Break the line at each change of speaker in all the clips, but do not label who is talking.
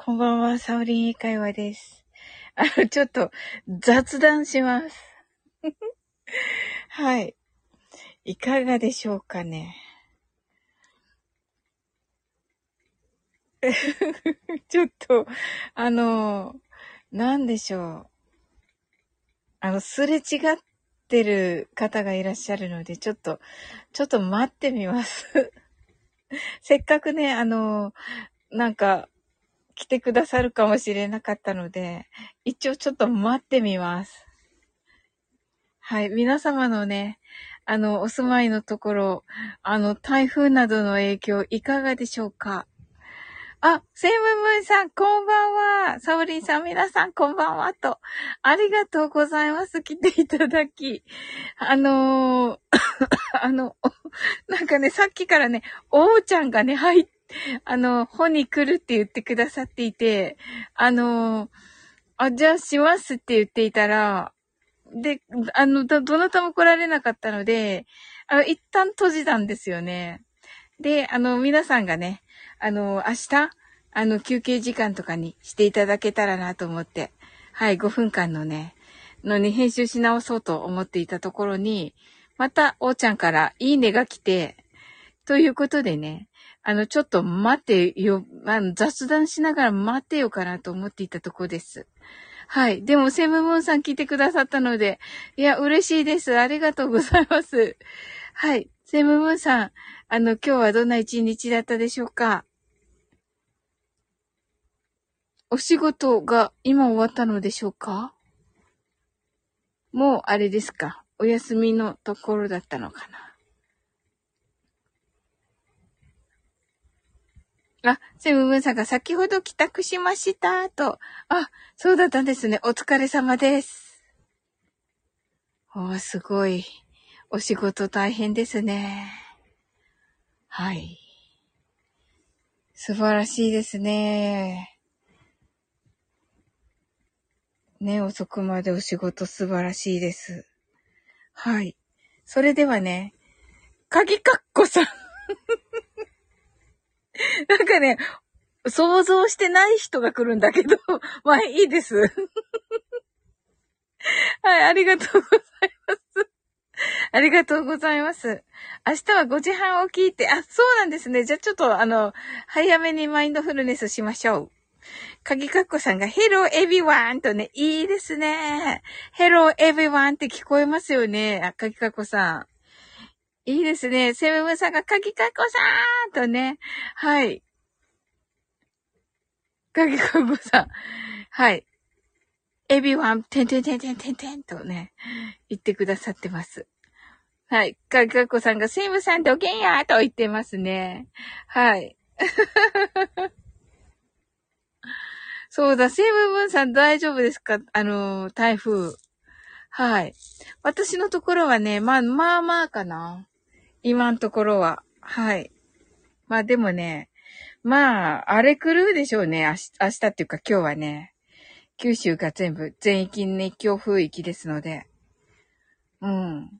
こんばんは、サオリン英会話です。あの、ちょっと雑談します。はい。いかがでしょうかね。ちょっと、あの、なんでしょう。あの、すれ違ってる方がいらっしゃるので、ちょっと、ちょっと待ってみます。せっかくね、あの、なんか、来てくださるかもしれなかったので、一応ちょっと待ってみます。はい。皆様のね、あの、お住まいのところ、あの、台風などの影響いかがでしょうか？あ、セイムムーンさん、こんばんは。サオリンさん、皆さん、こんばんは。と、ありがとうございます。来ていただき。あのー、あの、なんかね、さっきからね、おうちゃんがね、入って、あの、本に来るって言ってくださっていて、あの、あ、じゃあしますって言っていたら、で、あの、ど、どなたも来られなかったので、あの、一旦閉じたんですよね。で、あの、皆さんがね、あの、明日、あの、休憩時間とかにしていただけたらなと思って、はい、5分間のね、のに編集し直そうと思っていたところに、また、おーちゃんからいいねが来て、ということでね、あの、ちょっと待てよ、あの、雑談しながら待てよかなと思っていたとこです。はい。でも、セムムーンさん聞いてくださったので、いや、嬉しいです。ありがとうございます。はい。セムムーンさん、あの、今日はどんな一日だったでしょうか？お仕事が今終わったのでしょうか？もうあれですか？お休みのところだったのかな？あ、セムブンさんが先ほど帰宅しましたと。あ、そうだったんですね。お疲れ様です。おー、すごい。お仕事大変ですね。はい。素晴らしいですね。ね、遅くまでお仕事素晴らしいです。はい。それではね、鍵かっこさん なんかね、想像してない人が来るんだけど、まあいいです。はい、ありがとうございます。ありがとうございます。明日は5時半起きって、あ、そうなんですね。じゃあちょっとあの、早めにマインドフルネスしましょう。鍵かっこさんが Hello everyone とね、いいですね。Hello everyone って聞こえますよね。あ、鍵かっこさん。いいですね。セブブさんが鍵かっこさんとね。はい。鍵かっこさん。はい。everyone, てんてんてんてんてんてんとね、言ってくださってます。はい。かかっこさんが、セイムさんどけんやと言ってますね。はい。そうだ、セブブンさん大丈夫ですか？あの、台風。はい。私のところはね、まあ、まあまあかな。今のところは。はい。まあでもね、まあ、荒れ狂うでしょうね。明日、明日っていうか今日はね。九州が全部、全域に熱狂風域ですので。うん。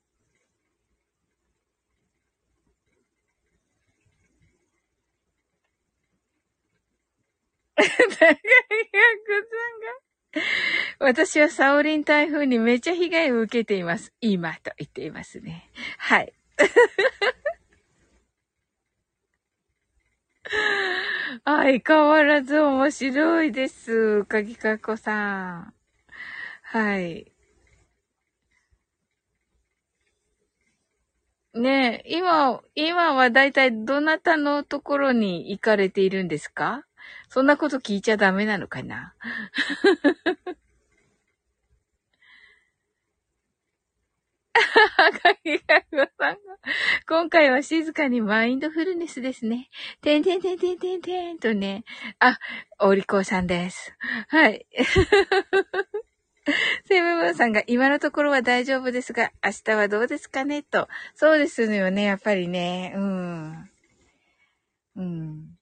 大学さんが、私はサオリン台風にめちゃ被害を受けています。今と言っていますね。はい。相変わらず面白いです。かぎかこさん。はい。ねえ、今、今はだいたいどなたのところに行かれているんですか？そんなこと聞いちゃダメなのかな？赤木かぐさんが今回は静かにマインドフルネスですね。てんてんてんてんてんてんとね。あ、おりこさんです。はい。セブブンさんが今のところは大丈夫ですが、明日はどうですかねと。そうですよね、やっぱりね。うん。うん。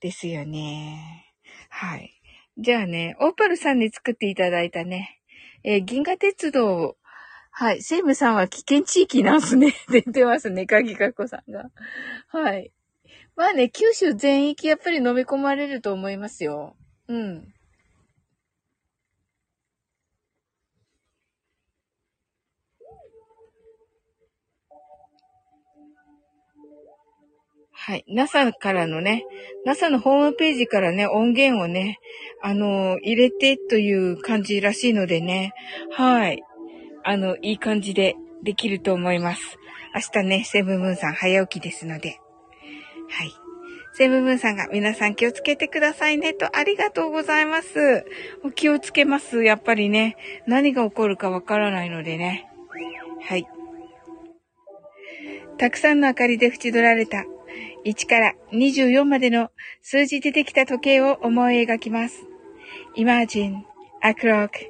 ですよね。はい。じゃあね、オーパルさんに作っていただいたね、えー、銀河鉄道、はい、セイムさんは危険地域なんすね。出てますね、鍵かこさんが。はい。まあね、九州全域やっぱり飲み込まれると思いますよ。うん。はい。NASA からのね、NASA のホームページからね、音源をね、あの入れてという感じらしいのでね、はい。あの、いい感じでできると思います。明日ね、セブンムーンさん早起きですので。はい。セブンムーンさんが皆さん気をつけてくださいねとありがとうございます。気をつけます。やっぱりね、何が起こるかわからないのでね。はい。たくさんの明かりで縁取られた1から24までの数字でできた時計を思い描きます。Imagine a clock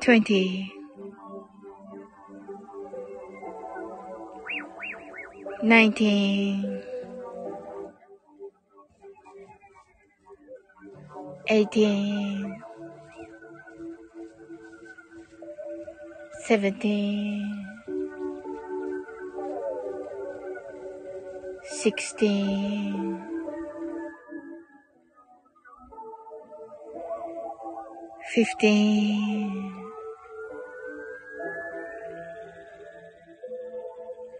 20 19 18 17 16 15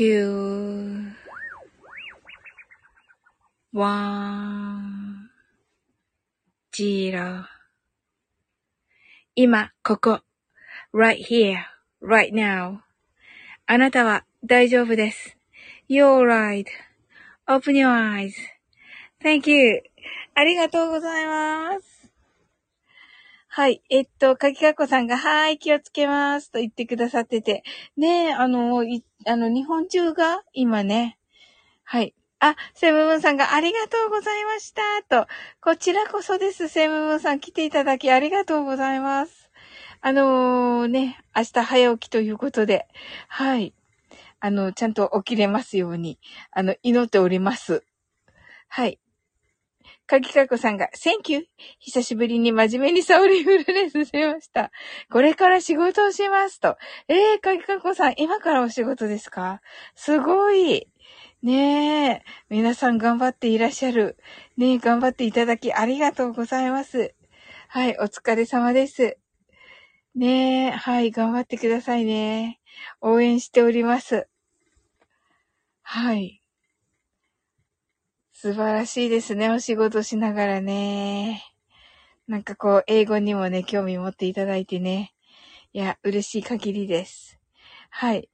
two, one, zero 今、ここ。right here, right now. あなたは大丈夫です。You're right.Open your eyes.Thank you. ありがとうございます。はい。えっと、かきかこさんが、はい、気をつけます。と言ってくださってて。ねえ、あの、い、あの、日本中が、今ね。はい。あ、セムムーンさんがありがとうございました。と、こちらこそです。セムムーンさん来ていただきありがとうございます。あのー、ね、明日早起きということで、はい。あの、ちゃんと起きれますように、あの、祈っております。はい。かきかこさんが、Thank you! 久しぶりに真面目にサオリフルレスしました。これから仕事をしますと。えー、かきかこさん、今からお仕事ですか？すごい。ねえ、皆さん頑張っていらっしゃる。ねえ、頑張っていただきありがとうございます。はい、お疲れ様です。ねえ、はい、頑張ってくださいね。応援しております。はい。素晴らしいですね。お仕事しながらね。なんかこう、英語にもね、興味持っていただいてね。いや、嬉しい限りです。はい。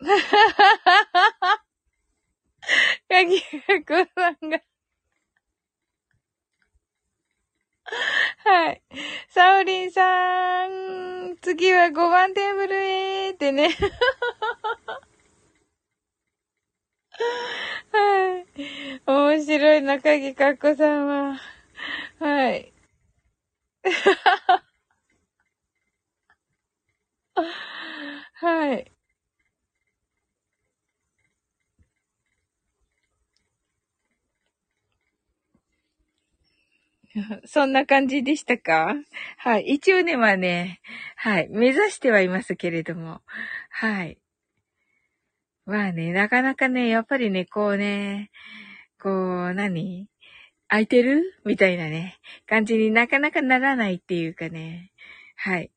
かギガコさんがはい。サオリンさん、次は5番テーブルへってねい中木かっこさんは。はい。はい。そんな感じでしたか？はい。一応ね、まあね、はい。目指してはいますけれども、はい。まあね、なかなかね、やっぱりね、こうね、こう、何？空いてる？みたいなね、感じになかなかならないっていうかね。はい。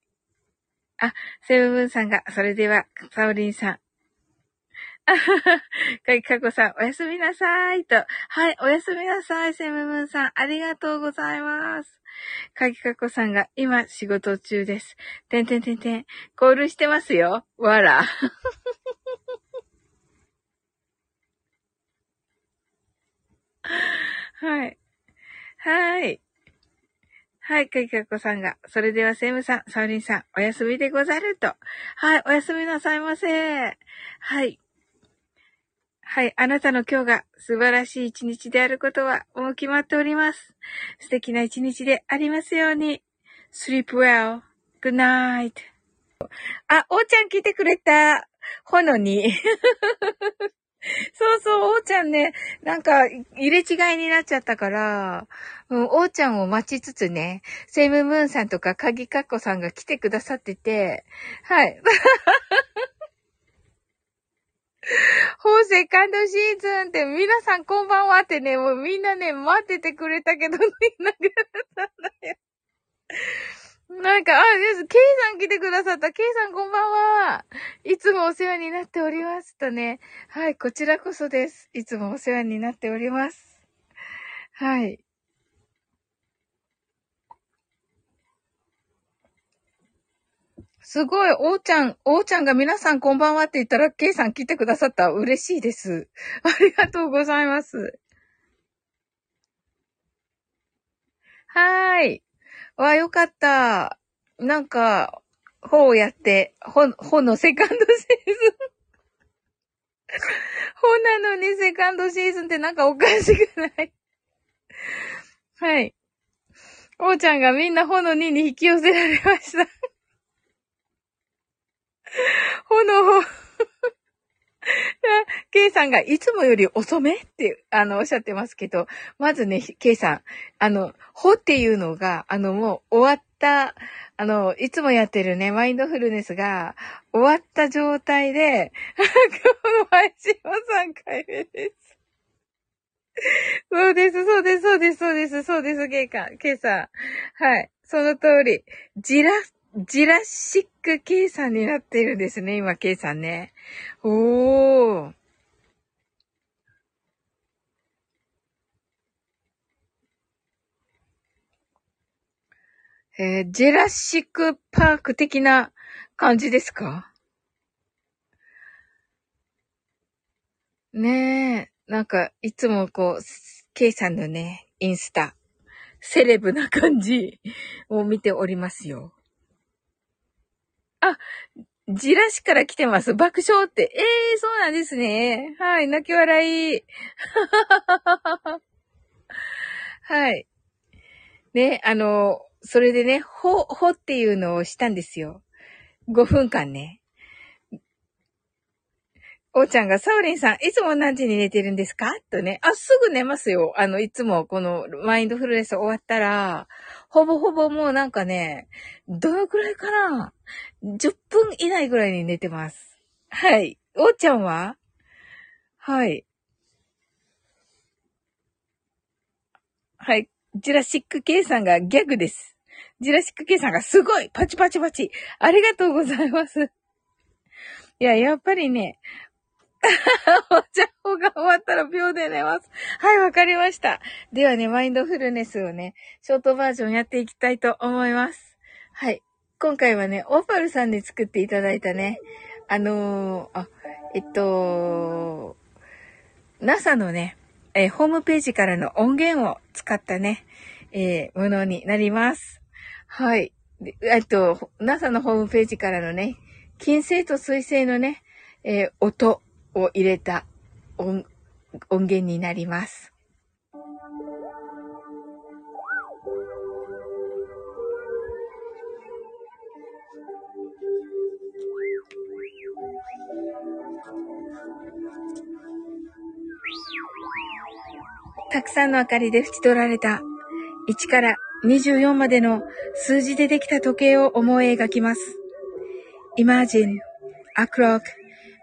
あ、セブブンさんが、それでは、サオリンさん。あ はは、かいかこさん、おやすみなさいと。はい、おやすみなさい、セムブンさん。ありがとうございます。かきかこさんが、今、仕事中です。てんてんてんてん。コールしてますよ。わら。はい。はい。はい、かいかこさんが。それでは、セムさん、サウリンさん、お休みでござると。はい、おやすみなさいませ。はい。はい、あなたの今日が素晴らしい一日であることはもう決まっております。素敵な一日でありますように。sleep well. good night. あ、おーちゃん来てくれた。ほのに。そうそう、おーちゃんね、なんか、入れ違いになっちゃったから、うん、おーちゃんを待ちつつね、セイムムーンさんとか、カギカッコさんが来てくださってて、はい。ほうセカンドシーズンって、皆さんこんばんはってね、もうみんなね、待っててくれたけど、いなくなったんだよ。なんか、あ、です。ケイさん来てくださった。ケイさんこんばんは。いつもお世話になっておりますとね。はい、こちらこそです。いつもお世話になっております。はい。すごい、おーちゃん、おーちゃんが皆さんこんばんはって言ったら、ケイさん来てくださった。嬉しいです。ありがとうございます。はーい。わ、よかった。なんか、本をやって、本、本のセカンドシーズン。本なのにセカンドシーズンってなんかおかしくない？はい。おーちゃんがみんな本の2に引き寄せられました。炎、ケイさんがいつもより遅めって、あの、おっしゃってますけど、まずね、ケイさん、あの、ほっていうのが、あの、もう終わった、あの、いつもやってるね、マインドフルネスが終わった状態で、今日の配信は3回目です。そうです、そうです、そうです、そうです、そうです、ケイか、ケイさん。はい。その通り。ジラジラシック K さんになってるんですね、今 K さんね。おー。えー、ジェラシックパーク的な感じですか？ねえ、なんか、いつもこう、K さんのね、インスタ、セレブな感じを見ておりますよ。あ、じらしから来てます。爆笑って。ええー、そうなんですね。はい、泣き笑い。はい。ね、あの、それでね、ほ、ほっていうのをしたんですよ。5分間ね。おーちゃんが、サオリンさん、いつも何時に寝てるんですか？とね。あ、すぐ寝ますよ。あの、いつもこのマインドフルネス終わったら、ほぼほぼもうなんかね、どのくらいかな ?10 分以内ぐらいに寝てます。はい。おーちゃんは？はい。はい。ジュラシック K さんがギャグです。ジュラシック K さんがすごいパチパチパチありがとうございます。いや、やっぱりね、お茶法が終わったら秒で寝ます。はい、わかりました。ではね、マインドフルネスをね、ショートバージョンやっていきたいと思います。はい。今回はね、オーパルさんに作っていただいたね、あのー、あ、えっと、NASA のね、えー、ホームページからの音源を使ったね、えー、ものになります。はい。えっと、NASA のホームページからのね、金星と水星のね、えー、音を入れた音音源になります。たくさんの明かりで縁取られた1から24までの数字でできた時計を思い描きます。Imagine a clock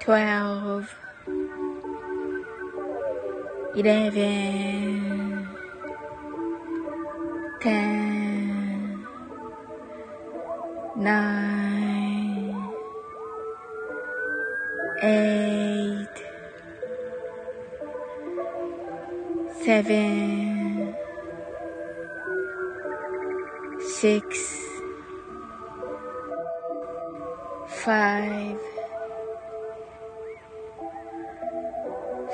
twelve, eleven, ten, nine, eight, seven, six, five,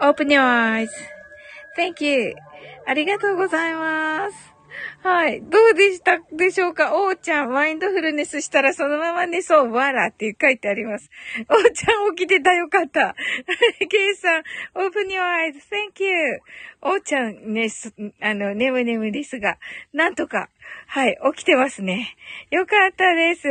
Open your eyes.Thank you. ありがとうございます。はい。どうでしたでしょうか？おーちゃん、マインドフルネスしたらそのまま寝そう、わらって書いてあります。おーちゃん起きてたよかった。ケイさん、open your eyes.Thank you. おーちゃんね、あの、眠眠ですが、なんとか、はい、起きてますね。よかったです。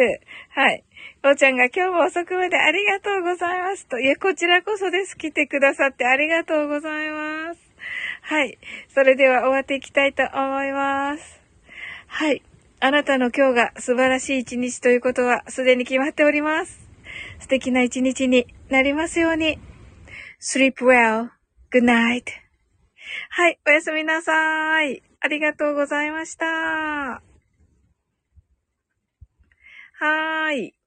はい。おーちゃんが今日も遅くまでありがとうございますと。いや、こちらこそです。来てくださってありがとうございます。はい。それでは終わっていきたいと思います。はい。あなたの今日が素晴らしい一日ということはすでに決まっております。素敵な一日になりますように。sleep well. good night. はい。おやすみなさい。ありがとうございました。はーい。